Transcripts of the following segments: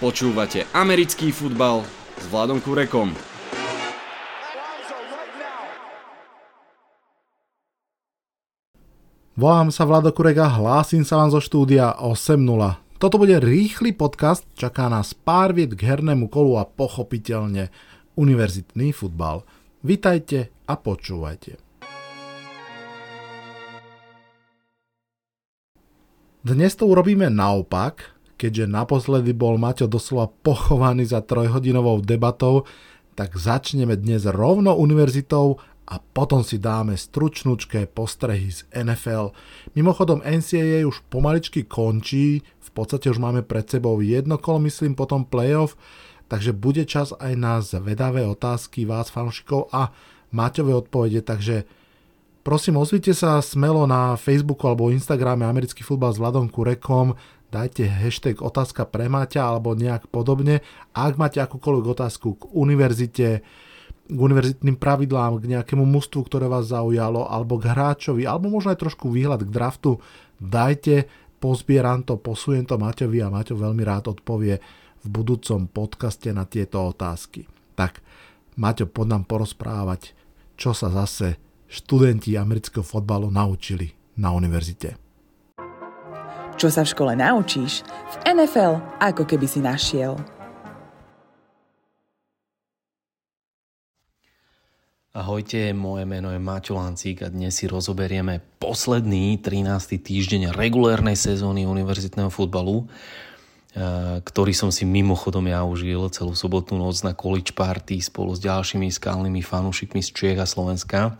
Počúvate americký futbal s Vladom Kurekom. Volám sa Vlado Kurek a hlásim sa vám zo štúdia 8.0. Toto bude rýchly podcast, čaká nás pár vied k hernému kolu a pochopiteľne univerzitný futbal. Vitajte a počúvajte. Dnes to urobíme naopak, keďže naposledy bol Maťo doslova pochovaný za trojhodinovou debatou, tak začneme dnes rovno univerzitou a potom si dáme stručnúčké postrehy z NFL. Mimochodom NCAA už pomaličky končí, v podstate už máme pred sebou jedno kolo, myslím, potom playoff, takže bude čas aj na zvedavé otázky vás fanúšikov a Maťové odpovede, takže Prosím, ozvite sa smelo na Facebooku alebo Instagrame Americký futbal s Vladom Kurekom, dajte hashtag otázka pre Maťa alebo nejak podobne. Ak máte akúkoľvek otázku k univerzite, k univerzitným pravidlám, k nejakému mústvu, ktoré vás zaujalo, alebo k hráčovi, alebo možno aj trošku výhľad k draftu, dajte, pozbieram to, posujem to Maťovi a Maťo veľmi rád odpovie v budúcom podcaste na tieto otázky. Tak, Maťo, poď nám porozprávať, čo sa zase študenti amerického fotbalu naučili na univerzite. Čo sa v škole naučíš, v NFL ako keby si našiel. Ahojte, moje meno je Maťo Lancík a dnes si rozoberieme posledný 13. týždeň regulérnej sezóny univerzitného futbalu, eh, ktorý som si mimochodom ja užil celú sobotnú noc na college party spolu s ďalšími skalnými fanúšikmi z Čiech a Slovenska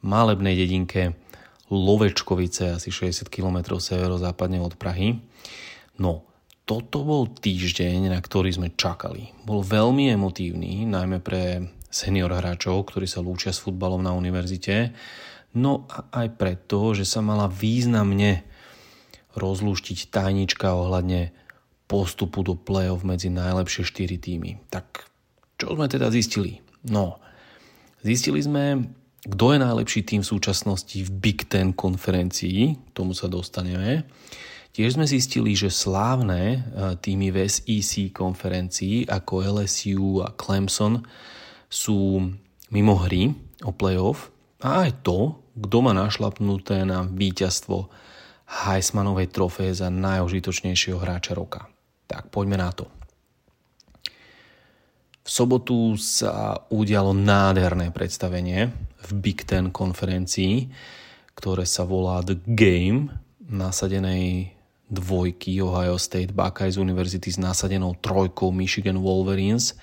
malebnej dedinke Lovečkovice, asi 60 km severozápadne od Prahy. No, toto bol týždeň, na ktorý sme čakali. Bol veľmi emotívny, najmä pre senior hráčov, ktorí sa lúčia s futbalom na univerzite. No a aj preto, že sa mala významne rozlúštiť tajnička ohľadne postupu do play-off medzi najlepšie 4 týmy. Tak čo sme teda zistili? No, zistili sme, kto je najlepší tým v súčasnosti v Big Ten konferencii, k tomu sa dostaneme. Tiež sme zistili, že slávne e, týmy v SEC konferencii ako LSU a Clemson sú mimo hry o playoff a aj to, kto má našlapnuté na víťazstvo Heismanovej trofeje za najožitočnejšieho hráča roka. Tak poďme na to. V sobotu sa udialo nádherné predstavenie v Big Ten konferencii, ktoré sa volá The Game, nasadenej dvojky Ohio State Buckeyes University s nasadenou trojkou Michigan Wolverines.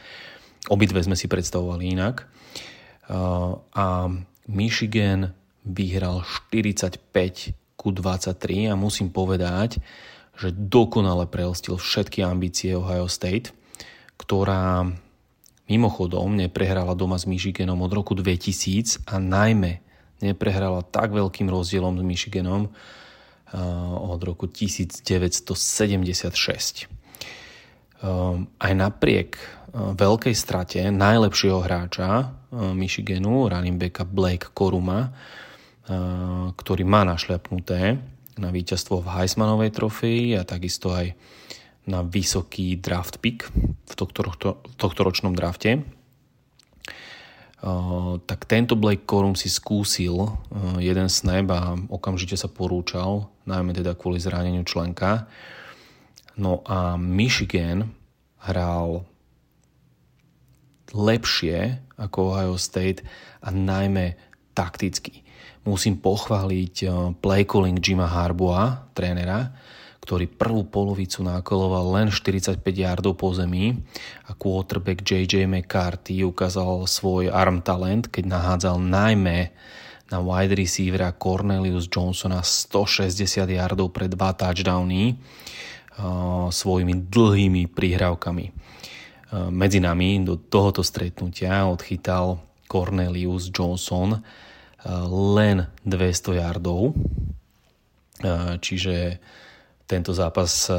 Obidve sme si predstavovali inak. Uh, a Michigan vyhral 45 ku 23 a musím povedať, že dokonale preelstil všetky ambície Ohio State, ktorá Mimochodom, neprehrala doma s Michiganom od roku 2000 a najmä neprehrala tak veľkým rozdielom s Michiganom od roku 1976. Aj napriek veľkej strate najlepšieho hráča Michiganu, running backa Blake Koruma, ktorý má našľapnuté na víťazstvo v Heismanovej trofeji a takisto aj na vysoký draft pick v tohto, ročnom drafte. Uh, tak tento Blake Corum si skúsil uh, jeden snap a okamžite sa porúčal, najmä teda kvôli zraneniu členka. No a Michigan hral lepšie ako Ohio State a najmä takticky. Musím pochváliť uh, play calling Jima Harboa, trénera, ktorý prvú polovicu nákoloval len 45 yardov po zemi a quarterback JJ McCarthy ukázal svoj arm talent, keď nahádzal najmä na wide receivera Cornelius Johnsona 160 yardov pre dva touchdowny uh, svojimi dlhými prihrávkami. Uh, medzi nami do tohoto stretnutia odchytal Cornelius Johnson uh, len 200 yardov, čiže tento zápas eh,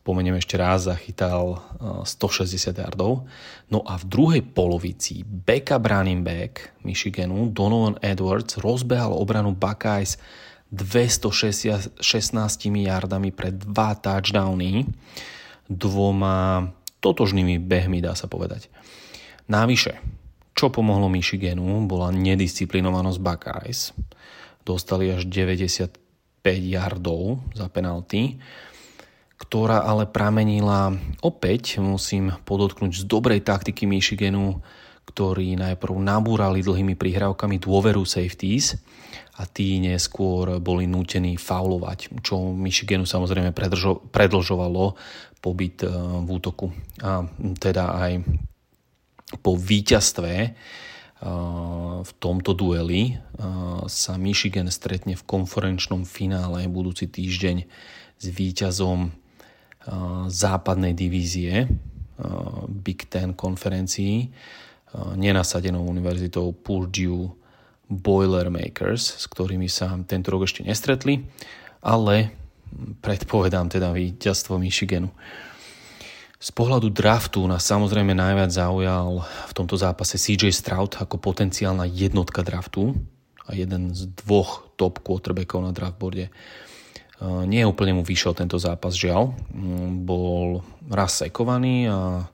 spomeniem ešte raz, zachytal 160 eh, yardov. No a v druhej polovici backup running back Michiganu Donovan Edwards rozbehal obranu Buckeyes 216 yardami pre dva touchdowny. dvoma totožnými behmi, dá sa povedať. Návyše, čo pomohlo Michiganu, bola nedisciplinovanosť Buckeyes. Dostali až 95 yardov za penalty, ktorá ale pramenila opäť, musím podotknúť, z dobrej taktiky Michiganu, ktorí najprv nabúrali dlhými prihrávkami dôveru safeties a tí neskôr boli nútení faulovať, čo Michiganu samozrejme predlžovalo pobyt e, v útoku. A teda aj po víťazstve v tomto dueli e, sa Michigan stretne v konferenčnom finále budúci týždeň s víťazom západnej divízie Big Ten konferencií nenasadenou univerzitou Purdue Boilermakers, s ktorými sa tento rok ešte nestretli, ale predpovedám teda víťazstvo Michiganu. Z pohľadu draftu nás samozrejme najviac zaujal v tomto zápase CJ Stroud ako potenciálna jednotka draftu a jeden z dvoch top quarterbackov na draftboarde. Nie úplne mu vyšiel tento zápas, žiaľ. Bol raz sekovaný a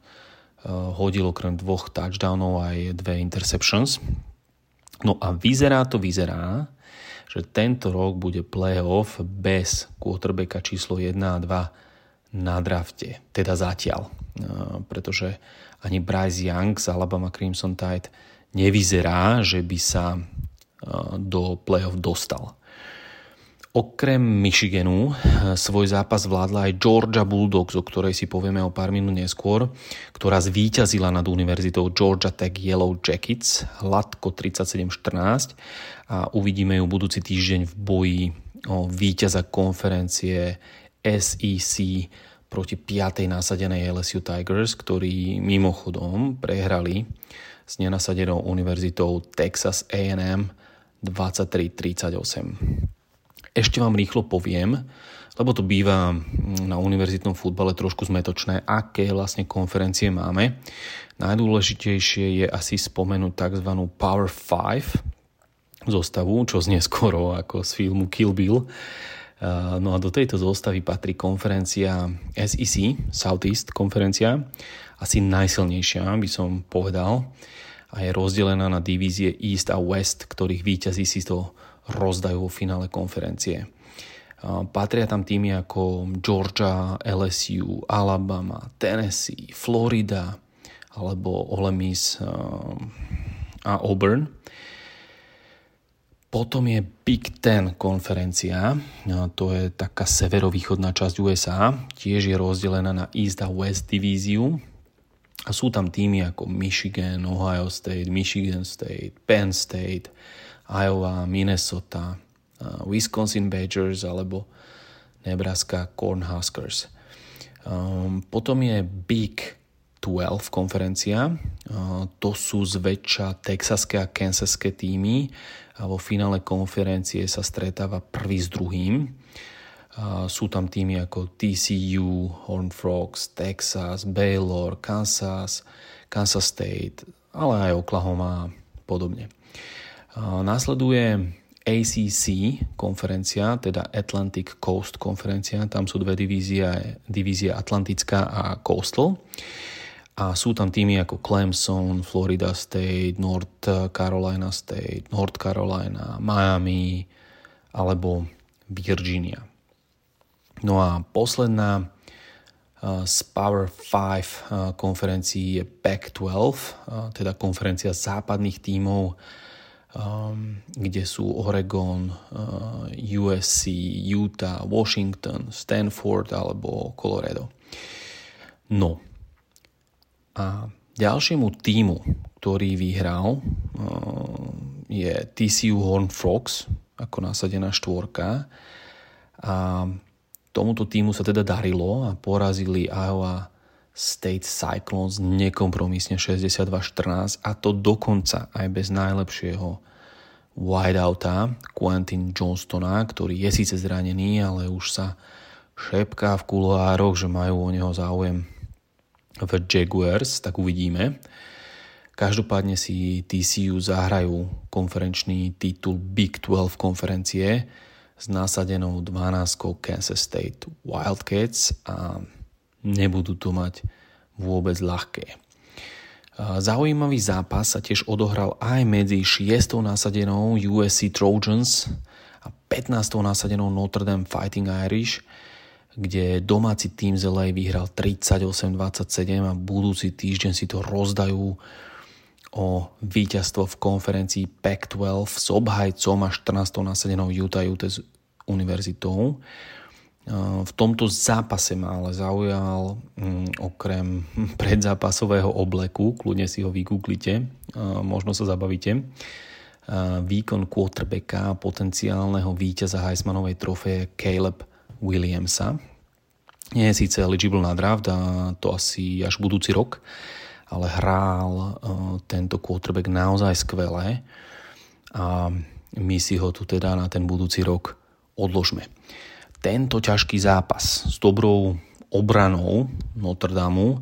hodil okrem dvoch touchdownov aj dve interceptions. No a vyzerá to, vyzerá, že tento rok bude playoff bez quarterbacka číslo 1 a 2 na drafte. Teda zatiaľ. Pretože ani Bryce Young z Alabama Crimson Tide nevyzerá, že by sa do playoff dostal. Okrem Michiganu eh, svoj zápas vládla aj Georgia Bulldogs, o ktorej si povieme o pár minút neskôr, ktorá zvíťazila nad univerzitou Georgia Tech Yellow Jackets hladko 37-14 a uvidíme ju budúci týždeň v boji o víťaza konferencie SEC proti 5. nasadenej LSU Tigers, ktorí mimochodom prehrali s nenasadenou univerzitou Texas A&M 23-38. Ešte vám rýchlo poviem, lebo to býva na univerzitnom futbale trošku zmetočné, aké vlastne konferencie máme. Najdôležitejšie je asi spomenúť tzv. Power 5 zostavu, čo znie skoro ako z filmu Kill Bill. No a do tejto zostavy patrí konferencia SEC, Southeast konferencia, asi najsilnejšia, by som povedal, a je rozdelená na divízie East a West, ktorých výťazí si to rozdajú vo finále konferencie. Patria tam týmy ako Georgia, LSU, Alabama, Tennessee, Florida alebo Ole Miss a Auburn. Potom je Big Ten konferencia, to je taká severovýchodná časť USA, tiež je rozdelená na East a West divíziu. A sú tam týmy ako Michigan, Ohio State, Michigan State, Penn State, Iowa, Minnesota, Wisconsin Badgers alebo Nebraska Cornhuskers. Um, potom je Big 12 konferencia. Uh, to sú zväčša texaské a kansaské týmy a vo finále konferencie sa stretáva prvý s druhým. Uh, sú tam týmy ako TCU, Horn Frogs, Texas, Baylor, Kansas, Kansas State, ale aj Oklahoma a podobne. Následuje ACC konferencia, teda Atlantic Coast konferencia, tam sú dve divízie, divízie Atlantická a Coastal. A sú tam týmy ako Clemson, Florida State, North Carolina State, North Carolina, Miami alebo Virginia. No a posledná z Power 5 konferencií je Pac-12, teda konferencia západných tímov um, kde sú Oregon, uh, USC, Utah, Washington, Stanford alebo Colorado. No a ďalšiemu týmu, ktorý vyhral, uh, je TCU Horn Frogs ako nasadená štvorka. A tomuto týmu sa teda darilo a porazili Iowa State Cyclones nekompromisne 62-14 a to dokonca aj bez najlepšieho wideouta Quentin Johnstona, ktorý je síce zranený, ale už sa šepká v kuloároch, že majú o neho záujem v Jaguars, tak uvidíme. Každopádne si TCU zahrajú konferenčný titul Big 12 konferencie s násadenou 12 Kansas State Wildcats a nebudú to mať vôbec ľahké. Zaujímavý zápas sa tiež odohral aj medzi 6. násadenou USC Trojans a 15. násadenou Notre Dame Fighting Irish, kde domáci tým z LA vyhral 38-27 a budúci týždeň si to rozdajú o víťazstvo v konferencii Pac-12 s obhajcom a 14. násadenou Utah Utes univerzitou. V tomto zápase ma ale zaujal mm, okrem predzápasového obleku, kľudne si ho vygooglite, možno sa zabavíte, výkon quarterbacka potenciálneho víťaza Heismanovej trofeje Caleb Williamsa. Nie je síce eligible na draft a to asi až budúci rok, ale hral tento quarterback naozaj skvelé a my si ho tu teda na ten budúci rok odložme tento ťažký zápas s dobrou obranou Notre Dame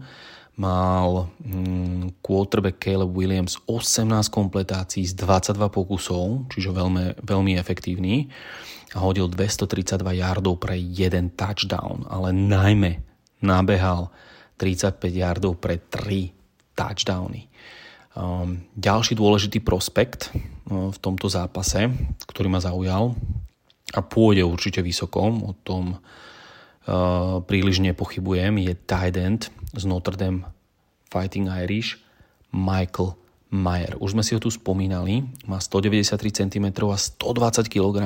mal mm, quarterback Caleb Williams 18 kompletácií z 22 pokusov, čiže veľmi, veľmi efektívny a hodil 232 yardov pre jeden touchdown, ale najmä nabehal 35 yardov pre 3 touchdowny. Um, ďalší dôležitý prospekt uh, v tomto zápase, ktorý ma zaujal, a pôjde určite vysoko, o tom príliš nepochybujem, je tight end z Notre Dame Fighting Irish Michael Mayer. Už sme si ho tu spomínali, má 193 cm a 120 kg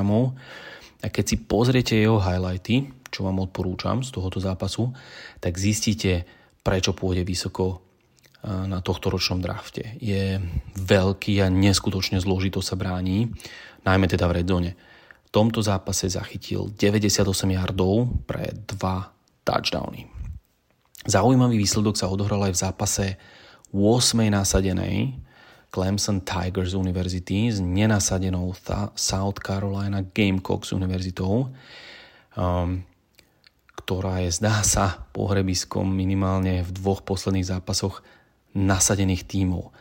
a keď si pozriete jeho highlighty, čo vám odporúčam z tohoto zápasu, tak zistíte, prečo pôjde vysoko na tohto ročnom drafte. Je veľký a neskutočne zložito sa bráni, najmä teda v redzone. V tomto zápase zachytil 98 yardov pre dva touchdowny. Zaujímavý výsledok sa odohral aj v zápase 8. nasadenej Clemson Tigers University s nenasadenou South Carolina Gamecocks univerzitou, um, ktorá je, zdá sa, pohrebiskom minimálne v dvoch posledných zápasoch nasadených tímov.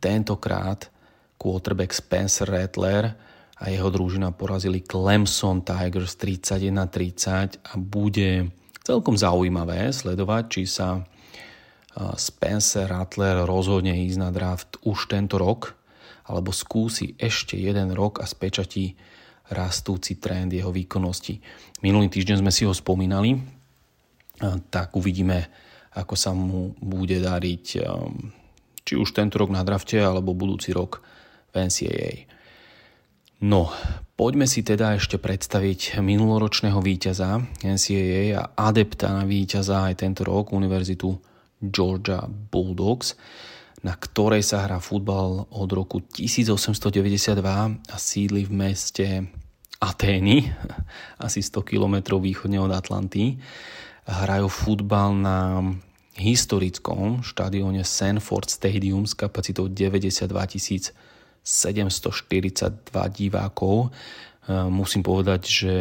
Tentokrát quarterback Spencer Rattler a jeho družina porazili Clemson Tigers 31-30 a bude celkom zaujímavé sledovať, či sa Spencer Rattler rozhodne ísť na draft už tento rok, alebo skúsi ešte jeden rok a spečatí rastúci trend jeho výkonnosti. Minulý týždeň sme si ho spomínali, tak uvidíme, ako sa mu bude dariť či už tento rok na drafte, alebo budúci rok v NCAA. No, poďme si teda ešte predstaviť minuloročného víťaza NCAA a adepta na víťaza aj tento rok Univerzitu Georgia Bulldogs, na ktorej sa hrá futbal od roku 1892 a sídli v meste Atény, asi 100 km východne od Atlanty. Hrajú futbal na historickom štadióne Sanford Stadium s kapacitou 92 tisíc 742 divákov. E, musím povedať, že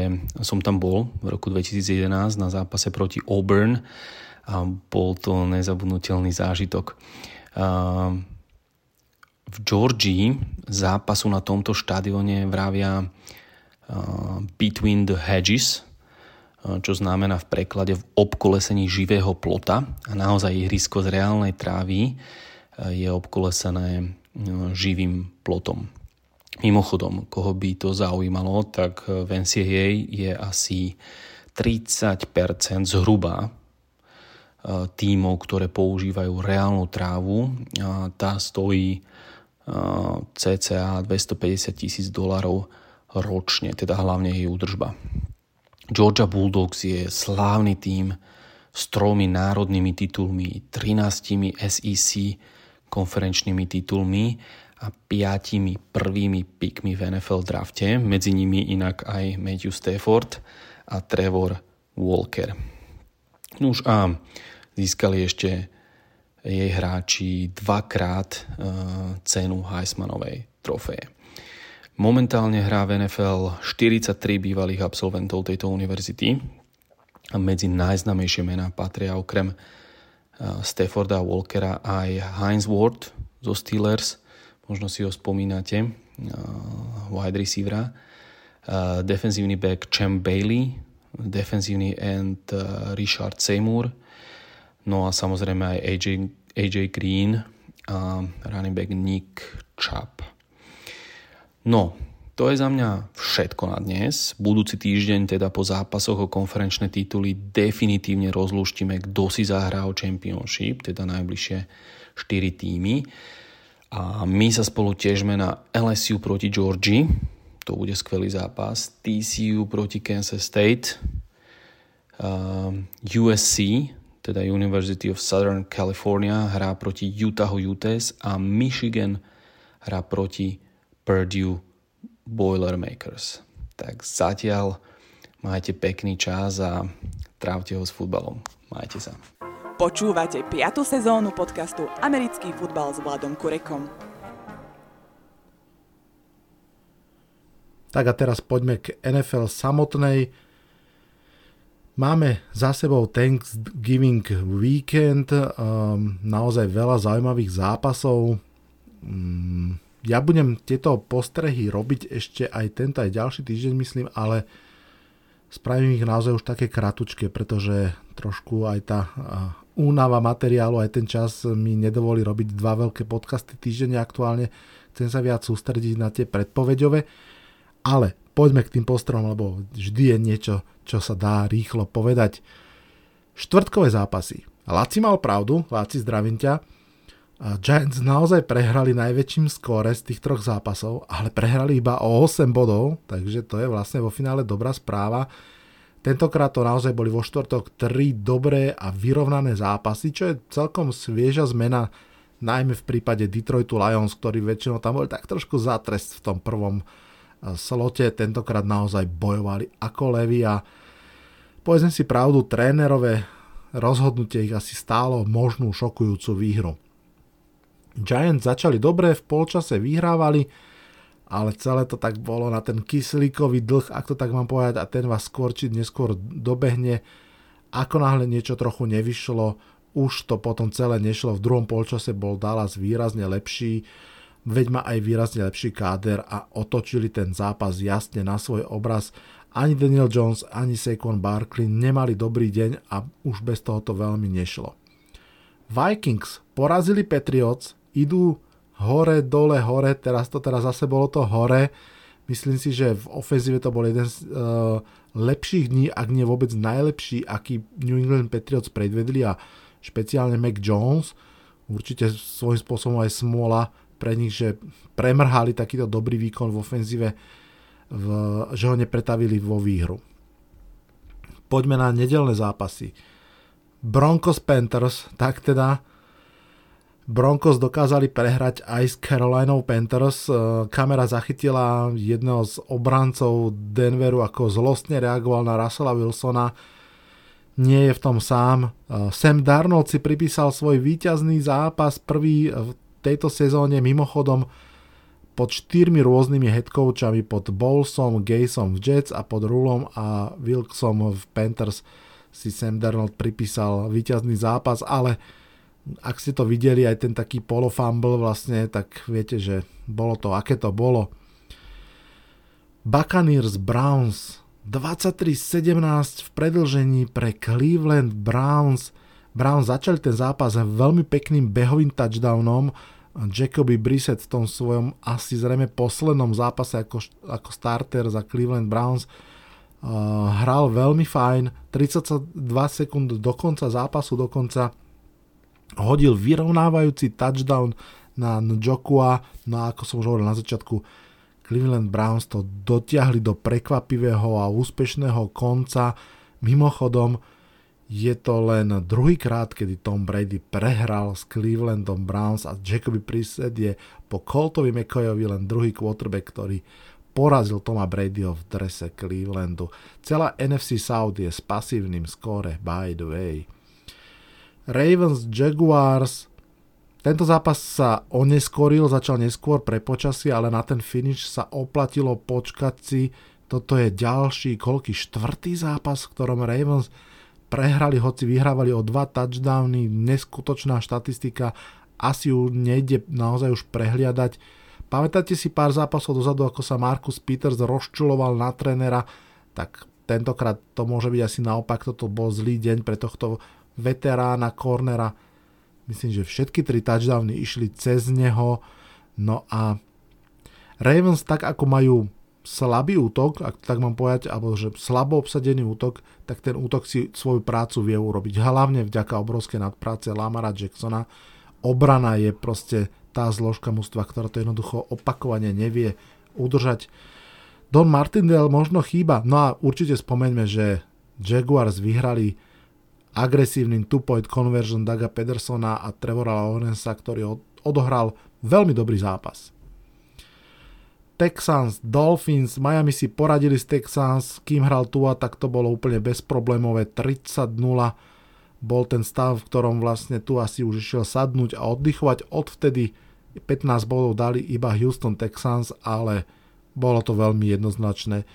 som tam bol v roku 2011 na zápase proti Auburn a bol to nezabudnutelný zážitok. E, v Georgii zápasu na tomto štadióne vravia e, Between the Hedges, čo znamená v preklade v obkolesení živého plota a naozaj ihrisko z reálnej trávy je obkolesené živým plotom. Mimochodom, koho by to zaujímalo, tak v NCAA je asi 30% zhruba e, tímov, ktoré používajú reálnu trávu. Tá stojí e, cca 250 tisíc dolarov ročne, teda hlavne jej údržba. Georgia Bulldogs je slávny tím s tromi národnými titulmi, 13 SEC konferenčnými titulmi a piatimi prvými pikmi v NFL drafte, medzi nimi inak aj Matthew Stafford a Trevor Walker. Už a získali ešte jej hráči dvakrát e, cenu Heismanovej trofeje. Momentálne hrá v NFL 43 bývalých absolventov tejto univerzity a medzi najznamejšie mená patria okrem Stafforda Walkera aj Heinz Ward zo Steelers, možno si ho spomínate, wide receivera, defenzívny back Chem Bailey, defenzívny end Richard Seymour, No a samozrejme aj AJ, AJ Green a running back Nick Chubb. No, to je za mňa všetko na dnes. Budúci týždeň teda po zápasoch o konferenčné tituly definitívne rozlúštime, kto si zahrá o Championship, teda najbližšie 4 týmy. A my sa spolu tiežme na LSU proti Georgii, to bude skvelý zápas. TCU proti Kansas State, uh, USC, teda University of Southern California, hrá proti Utahu Utes a Michigan hrá proti Purdue Boilermakers. Tak zatiaľ majte pekný čas a trávte ho s futbalom. Majte sa. Počúvate 5. sezónu podcastu Americký futbal s Vladom Kurekom. Tak a teraz poďme k NFL samotnej. Máme za sebou Thanksgiving weekend, um, naozaj veľa zaujímavých zápasov. Um, ja budem tieto postrehy robiť ešte aj tento, aj ďalší týždeň, myslím, ale spravím ich naozaj už také kratučké, pretože trošku aj tá únava materiálu, aj ten čas mi nedovolí robiť dva veľké podcasty týždenne aktuálne. Chcem sa viac sústrediť na tie predpoveďové. Ale poďme k tým postrom, lebo vždy je niečo, čo sa dá rýchlo povedať. Štvrtkové zápasy. Laci mal pravdu, Laci zdravím ťa. Giants naozaj prehrali najväčším skóre z tých troch zápasov, ale prehrali iba o 8 bodov, takže to je vlastne vo finále dobrá správa. Tentokrát to naozaj boli vo štvrtok tri dobré a vyrovnané zápasy, čo je celkom svieža zmena, najmä v prípade Detroitu Lions, ktorí väčšinou tam boli tak trošku zatrest v tom prvom slote tentokrát naozaj bojovali ako levy a povedzme si pravdu, trénerové rozhodnutie ich asi stálo možnú šokujúcu výhru. Giants začali dobre, v polčase vyhrávali, ale celé to tak bolo na ten kyslíkový dlh, ak to tak mám povedať, a ten vás skôr či neskôr dobehne. Ako náhle niečo trochu nevyšlo, už to potom celé nešlo. V druhom polčase bol Dallas výrazne lepší veď má aj výrazne lepší káder a otočili ten zápas jasne na svoj obraz. Ani Daniel Jones, ani Saquon Barkley nemali dobrý deň a už bez toho to veľmi nešlo. Vikings porazili Patriots, idú hore, dole, hore, teraz to teraz zase bolo to hore. Myslím si, že v ofenzíve to bol jeden z uh, lepších dní, ak nie vôbec najlepší, aký New England Patriots predvedli a špeciálne Mac Jones. Určite svojím spôsobom aj smola pre nich, že premrhali takýto dobrý výkon v ofenzíve, v, že ho nepretavili vo výhru. Poďme na nedelné zápasy. Broncos Panthers, tak teda Broncos dokázali prehrať aj s Carolinou Panthers. Kamera zachytila jedného z obrancov Denveru, ako zlostne reagoval na Russella Wilsona. Nie je v tom sám. Sam Darnold si pripísal svoj víťazný zápas, prvý v tejto sezóne mimochodom pod štyrmi rôznymi headcoachami, pod Bowlesom, Gaysom v Jets a pod Rulom a Wilksom v Panthers si Sam Darnold pripísal víťazný zápas, ale ak ste to videli, aj ten taký polofumble vlastne, tak viete, že bolo to, aké to bolo. Buccaneers Browns 23-17 v predlžení pre Cleveland Browns. Browns začali ten zápas veľmi pekným behovým touchdownom, Jacoby Brissett v tom svojom asi zrejme poslednom zápase ako, ako starter za Cleveland Browns uh, hral veľmi fajn, 32 sekúnd do konca zápasu dokonca hodil vyrovnávajúci touchdown na Njokua, no a ako som už hovoril na začiatku, Cleveland Browns to dotiahli do prekvapivého a úspešného konca. Mimochodom, je to len druhýkrát, kedy Tom Brady prehral s Clevelandom Browns a Jacoby Brissett je po Coltovi McCoyovi len druhý quarterback, ktorý porazil Toma Bradyho v drese Clevelandu. Celá NFC South je s pasívnym skóre, by the way. Ravens Jaguars tento zápas sa oneskoril, začal neskôr pre počasie, ale na ten finish sa oplatilo počkať si. Toto je ďalší, koľký štvrtý zápas, v ktorom Ravens prehrali, hoci vyhrávali o dva touchdowny, neskutočná štatistika, asi ju nejde naozaj už prehliadať. Pamätáte si pár zápasov dozadu, ako sa Marcus Peters rozčuloval na trénera, tak tentokrát to môže byť asi naopak, toto bol zlý deň pre tohto veterána, cornera. Myslím, že všetky tri touchdowny išli cez neho. No a Ravens tak ako majú slabý útok, ak tak mám povedať, alebo že slabo obsadený útok, tak ten útok si svoju prácu vie urobiť. Hlavne vďaka obrovskej nadpráce Lamara Jacksona. Obrana je proste tá zložka mústva, ktorá to jednoducho opakovane nevie udržať. Don Martindale možno chýba, no a určite spomeňme, že Jaguars vyhrali agresívnym two-point conversion Daga Pedersona a Trevora Lawrence'a, ktorý odohral veľmi dobrý zápas. Texans, Dolphins, Miami si poradili s Texans, kým hral Tua, tak to bolo úplne bezproblémové, 30-0 bol ten stav, v ktorom vlastne tu asi už išiel sadnúť a oddychovať. Odvtedy 15 bodov dali iba Houston Texans, ale bolo to veľmi jednoznačné.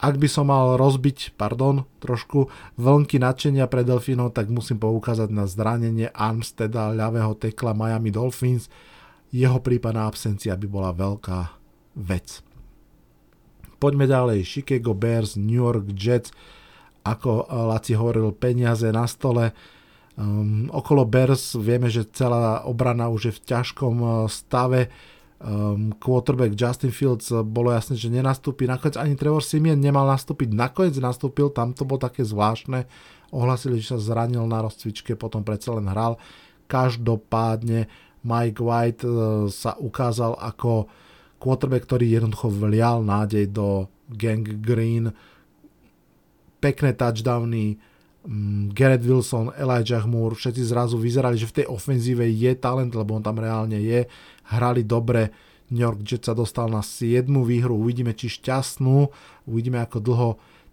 Ak by som mal rozbiť, pardon, trošku vlnky nadšenia pre Delfinov, tak musím poukázať na zranenie Armsteda, ľavého tekla Miami Dolphins. Jeho prípadná absencia by bola veľká vec. Poďme ďalej. Chicago Bears, New York Jets, ako Laci hovoril, peniaze na stole. Um, okolo Bears vieme, že celá obrana už je v ťažkom uh, stave. Um, quarterback Justin Fields uh, bolo jasné, že nenastúpi. Nakoniec ani Trevor Simeon nemal nastúpiť. Nakoniec nastúpil, tam to bolo také zvláštne. Ohlasili, že sa zranil na rozcvičke, potom predsa len hral. Každopádne Mike White uh, sa ukázal ako quarterback, ktorý jednoducho vlial nádej do Gang Green, pekné touchdowny, Garrett Wilson, Elijah Moore, všetci zrazu vyzerali, že v tej ofenzíve je talent, lebo on tam reálne je, hrali dobre, New York Jets sa dostal na 7 výhru, uvidíme či šťastnú, uvidíme ako dlho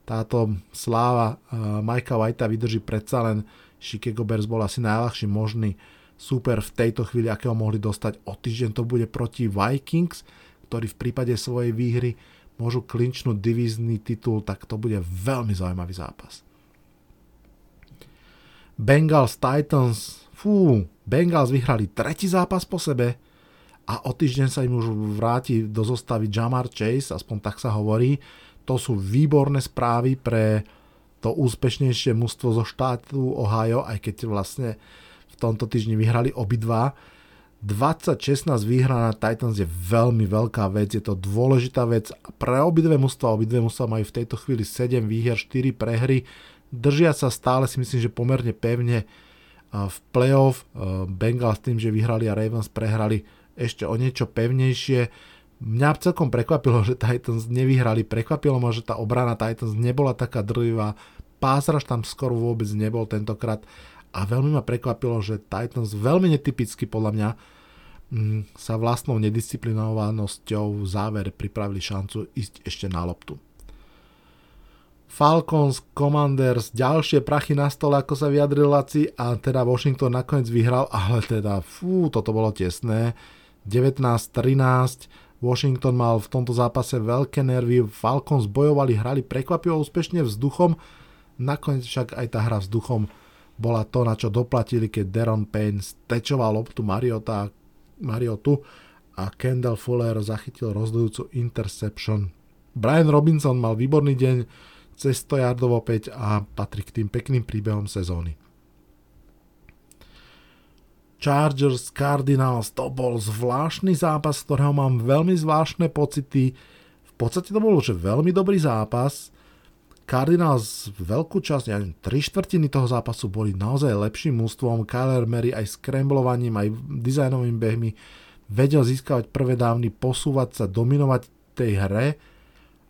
táto sláva uh, Mikea Whitea vydrží. Predsa len Chicago Bears bol asi najľahší možný super v tejto chvíli, akého mohli dostať. O týždeň to bude proti Vikings, ktorí v prípade svojej výhry môžu klinčnúť divízny titul, tak to bude veľmi zaujímavý zápas. Bengals Titans, fú, Bengals vyhrali tretí zápas po sebe a o týždeň sa im už vráti do zostavy Jamar Chase, aspoň tak sa hovorí. To sú výborné správy pre to úspešnejšie mužstvo zo štátu Ohio, aj keď vlastne v tomto týždni vyhrali obidva. 2016 výhra na Titans je veľmi veľká vec, je to dôležitá vec pre obidve mužstva, obidve mužstva majú v tejto chvíli 7 výhier, 4 prehry, držia sa stále si myslím, že pomerne pevne v playoff, Bengals tým, že vyhrali a Ravens prehrali ešte o niečo pevnejšie. Mňa celkom prekvapilo, že Titans nevyhrali, prekvapilo ma, že tá obrana Titans nebola taká drvivá, pázraž tam skoro vôbec nebol tentokrát a veľmi ma prekvapilo, že Titans veľmi netypicky podľa mňa mm, sa vlastnou nedisciplinovanosťou v závere pripravili šancu ísť ešte na loptu. Falcons, Commanders, ďalšie prachy na stole, ako sa vyjadril Laci a teda Washington nakoniec vyhral, ale teda fú, toto bolo tesné. 19-13, Washington mal v tomto zápase veľké nervy, Falcons bojovali, hrali prekvapivo úspešne vzduchom, nakoniec však aj tá hra vzduchom bola to, na čo doplatili, keď Deron Payne stečoval loptu Mariota, Mariotu a Kendall Fuller zachytil rozdujúcu interception. Brian Robinson mal výborný deň, cez 100 yardov opäť a patrí k tým pekným príbehom sezóny. Chargers Cardinals, to bol zvláštny zápas, z ktorého mám veľmi zvláštne pocity. V podstate to bol už veľmi dobrý zápas, Cardinals veľkú časť, ja neviem, tri štvrtiny toho zápasu boli naozaj lepším mústvom. Kyler Mary aj scramblovaním, aj dizajnovými behmi vedel získavať prvé dávny, posúvať sa, dominovať tej hre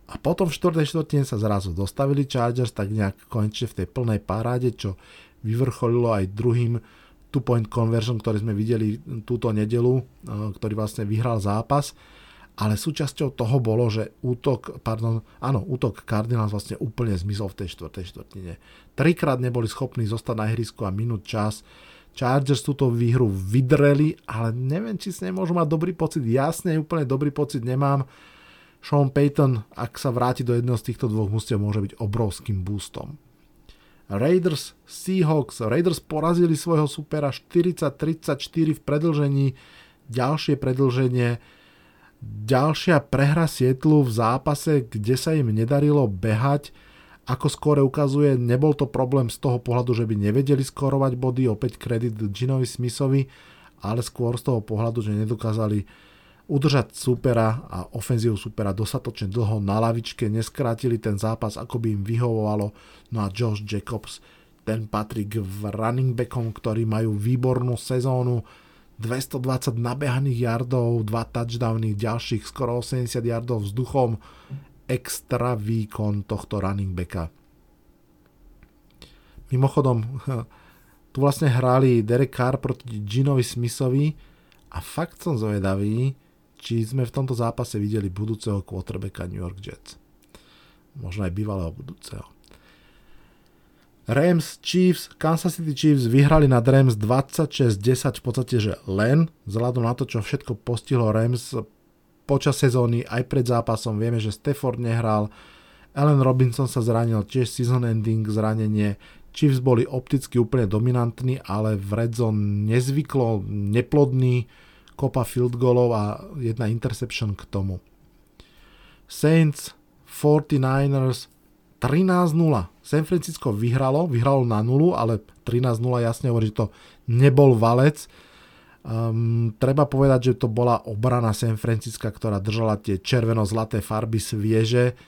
a potom v štvrtej štvrtine sa zrazu dostavili Chargers tak nejak konečne v tej plnej paráde, čo vyvrcholilo aj druhým two-point conversion, ktorý sme videli túto nedelu, eh, ktorý vlastne vyhral zápas ale súčasťou toho bolo, že útok, pardon, áno, útok Cardinals vlastne úplne zmizol v tej štvrtej štvrtine. Trikrát neboli schopní zostať na ihrisku a minút čas. Chargers túto výhru vydreli, ale neviem, či si nemôžu mať dobrý pocit. Jasne, úplne dobrý pocit nemám. Sean Payton, ak sa vráti do jedného z týchto dvoch mústiev, môže byť obrovským boostom. Raiders, Seahawks, Raiders porazili svojho supera 40-34 v predlžení, ďalšie predlženie Ďalšia prehra Sietlu v zápase, kde sa im nedarilo behať. Ako skore ukazuje, nebol to problém z toho pohľadu, že by nevedeli skorovať body, opäť kredit Ginovi Smithovi, ale skôr z toho pohľadu, že nedokázali udržať supera a ofenzívu supera dostatočne dlho na lavičke, neskrátili ten zápas, ako by im vyhovovalo. No a Josh Jacobs, ten patrí k running backom, ktorí majú výbornú sezónu, 220 nabehaných yardov, 2 touchdowny, ďalších skoro 80 yardov vzduchom extra výkon tohto running backa. Mimochodom, tu vlastne hrali Derek Carr proti Ginovi Smithovi a fakt som zvedavý, či sme v tomto zápase videli budúceho quarterbacka New York Jets. Možno aj bývalého budúceho. Rams, Chiefs, Kansas City Chiefs vyhrali nad Rams 26-10 v podstate, že len vzhľadom na to, čo všetko postihlo Rams počas sezóny, aj pred zápasom. Vieme, že Stafford nehral, Allen Robinson sa zranil, tiež season ending zranenie. Chiefs boli opticky úplne dominantní, ale v red zone nezvyklo, neplodný, kopa field goalov a jedna interception k tomu. Saints, 49ers 13-0. San Francisco vyhralo, vyhralo na nulu, ale 13-0 jasne hovorí, že to nebol valec. Um, treba povedať, že to bola obrana San Francisca, ktorá držala tie červeno-zlaté farby svieže.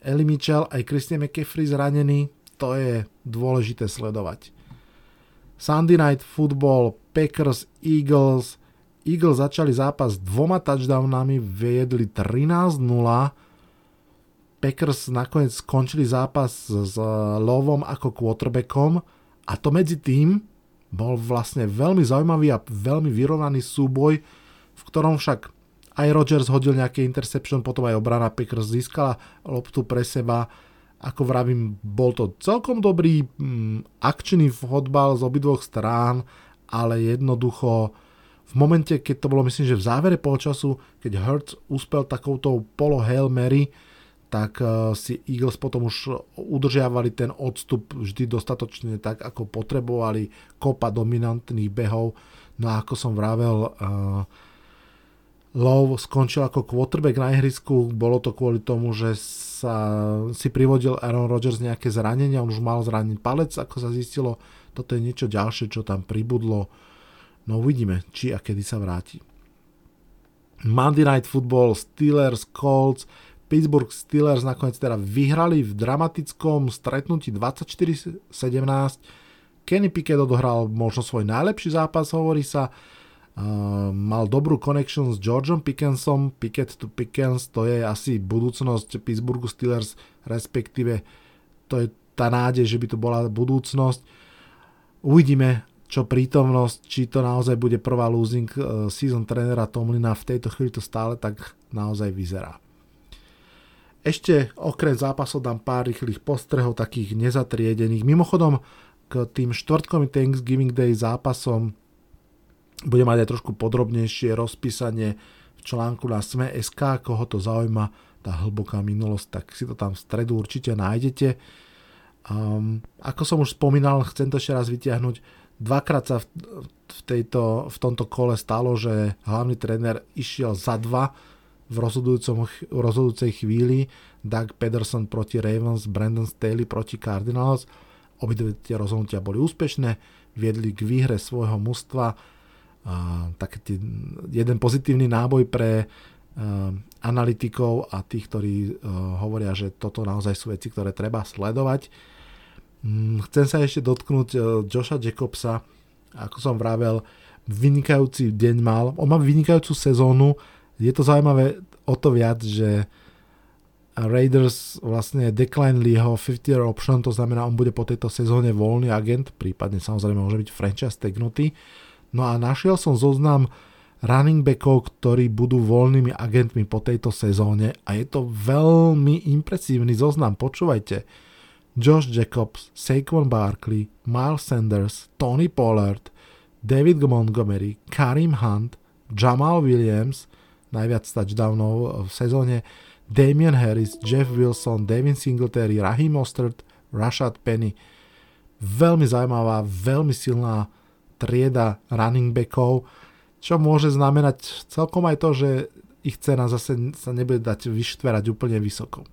Eli Mitchell aj Christian McCaffrey zranený, to je dôležité sledovať. Sunday Night Football, Packers, Eagles. Eagles začali zápas dvoma touchdownami, viedli 13-0. Packers nakoniec skončili zápas s Lovom ako quarterbackom a to medzi tým, bol vlastne veľmi zaujímavý a veľmi vyrovnaný súboj, v ktorom však aj Rodgers hodil nejaké interception, potom aj obrana Packers získala loptu pre seba. Ako vravím, bol to celkom dobrý mm, akčný fotbal z obidvoch strán, ale jednoducho v momente, keď to bolo myslím, že v závere polčasu, keď Hurts uspel takouto polo Hail Mary, tak eh, si Eagles potom už udržiavali ten odstup vždy dostatočne tak, ako potrebovali, kopa dominantných behov. No a ako som vravel, uh, Lowe skončil ako quarterback na ihrisku, bolo to kvôli tomu, že sa si privodil Aaron Rodgers nejaké zranenia, on už mal zraniť palec, ako sa zistilo, toto je niečo ďalšie, čo tam pribudlo. No uvidíme, či a kedy sa vráti. Monday Night Football, Steelers, Colts, Pittsburgh Steelers nakoniec teda vyhrali v dramatickom stretnutí 24-17. Kenny Pickett odohral možno svoj najlepší zápas, hovorí sa. Uh, mal dobrú connection s Georgeom Pickensom. Pickett to Pickens, to je asi budúcnosť Pittsburghu Steelers, respektíve to je tá nádej, že by to bola budúcnosť. Uvidíme, čo prítomnosť, či to naozaj bude prvá losing uh, season trénera Tomlina. V tejto chvíli to stále tak naozaj vyzerá. Ešte okrem zápasov dám pár rýchlych postrehov, takých nezatriedených. Mimochodom, k tým štvrtkovým Thanksgiving Day zápasom bude mať aj trošku podrobnejšie rozpísanie v článku na Sme.sk, koho to zaujíma, tá hlboká minulosť, tak si to tam v stredu určite nájdete. Um, ako som už spomínal, chcem to ešte raz vytiahnuť. Dvakrát sa v, tejto, v tomto kole stalo, že hlavný tréner išiel za dva v rozhodujúcej chvíli Doug Pederson proti Ravens, Brandon Staley proti Cardinals. Obidve tie rozhodnutia boli úspešné, viedli k výhre svojho mužstva. taký tý, jeden pozitívny náboj pre uh, analytikov a tých, ktorí uh, hovoria, že toto naozaj sú veci, ktoré treba sledovať. Um, chcem sa ešte dotknúť uh, Josha Jacobsa. Ako som vravel, vynikajúci deň mal. On má vynikajúcu sezónu, je to zaujímavé o to viac, že Raiders vlastne declineli jeho 50-year option, to znamená, on bude po tejto sezóne voľný agent, prípadne samozrejme môže byť franchise tagnutý. No a našiel som zoznam running backov, ktorí budú voľnými agentmi po tejto sezóne a je to veľmi impresívny zoznam, počúvajte. Josh Jacobs, Saquon Barkley, Miles Sanders, Tony Pollard, David Montgomery, Karim Hunt, Jamal Williams, najviac touchdownov v sezóne. Damian Harris, Jeff Wilson, Devin Singletary, Raheem Mostert, Rashad Penny. Veľmi zaujímavá, veľmi silná trieda running backov, čo môže znamenať celkom aj to, že ich cena zase sa nebude dať vyštverať úplne vysoko.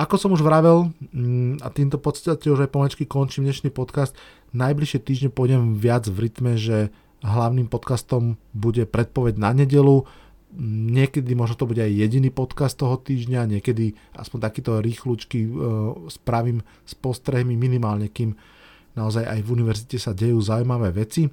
Ako som už vravel, mm, a týmto podstate už aj pomaličky končím dnešný podcast, najbližšie týždne pôjdem viac v rytme, že hlavným podcastom bude predpoveď na nedelu, niekedy možno to bude aj jediný podcast toho týždňa, niekedy aspoň takýto rýchlučky e, spravím s postrehmi minimálne, kým naozaj aj v univerzite sa dejú zaujímavé veci.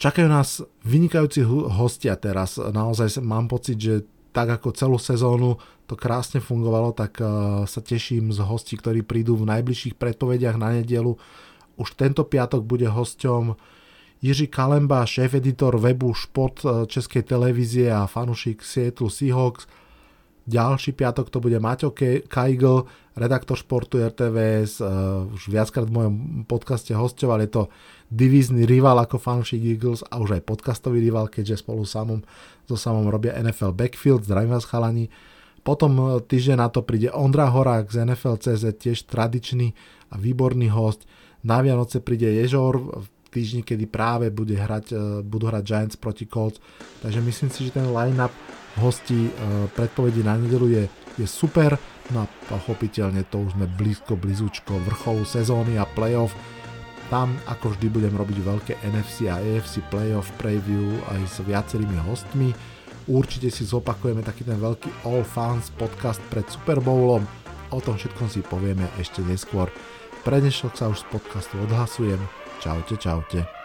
Čakajú nás vynikajúci hostia teraz. Naozaj mám pocit, že tak ako celú sezónu to krásne fungovalo, tak uh, sa teším z hostí, ktorí prídu v najbližších predpovediach na nedelu. Už tento piatok bude hosťom Jiří Kalemba, šéf-editor webu Šport e, Českej televízie a fanušik Seattle Seahawks. Ďalší piatok to bude Maťo Kajgl, redaktor športu RTVS, uh, e, už viackrát v mojom podcaste hostoval, je to divízny rival ako fanúšik Eagles a už aj podcastový rival, keďže spolu samom, so samom robia NFL Backfield, zdravím vás chalani. Potom e, týždeň na to príde Ondra Horák z NFL.cz, tiež tradičný a výborný host. Na Vianoce príde Ježor, v týždni, kedy práve bude hrať, e, budú hrať Giants proti Colts. Takže myslím si, že ten line-up hostí e, predpovedí na nedelu je, je super. No a pochopiteľne to už sme blízko, blízučko vrcholu sezóny a playoff. Tam ako vždy budem robiť veľké NFC a AFC playoff preview aj s viacerými hostmi. Určite si zopakujeme taký ten veľký All Fans podcast pred Super Bowlom. O tom všetkom si povieme ešte neskôr. Pre dnešok sa už z podcastu odhlasujem. Čaute, čaute.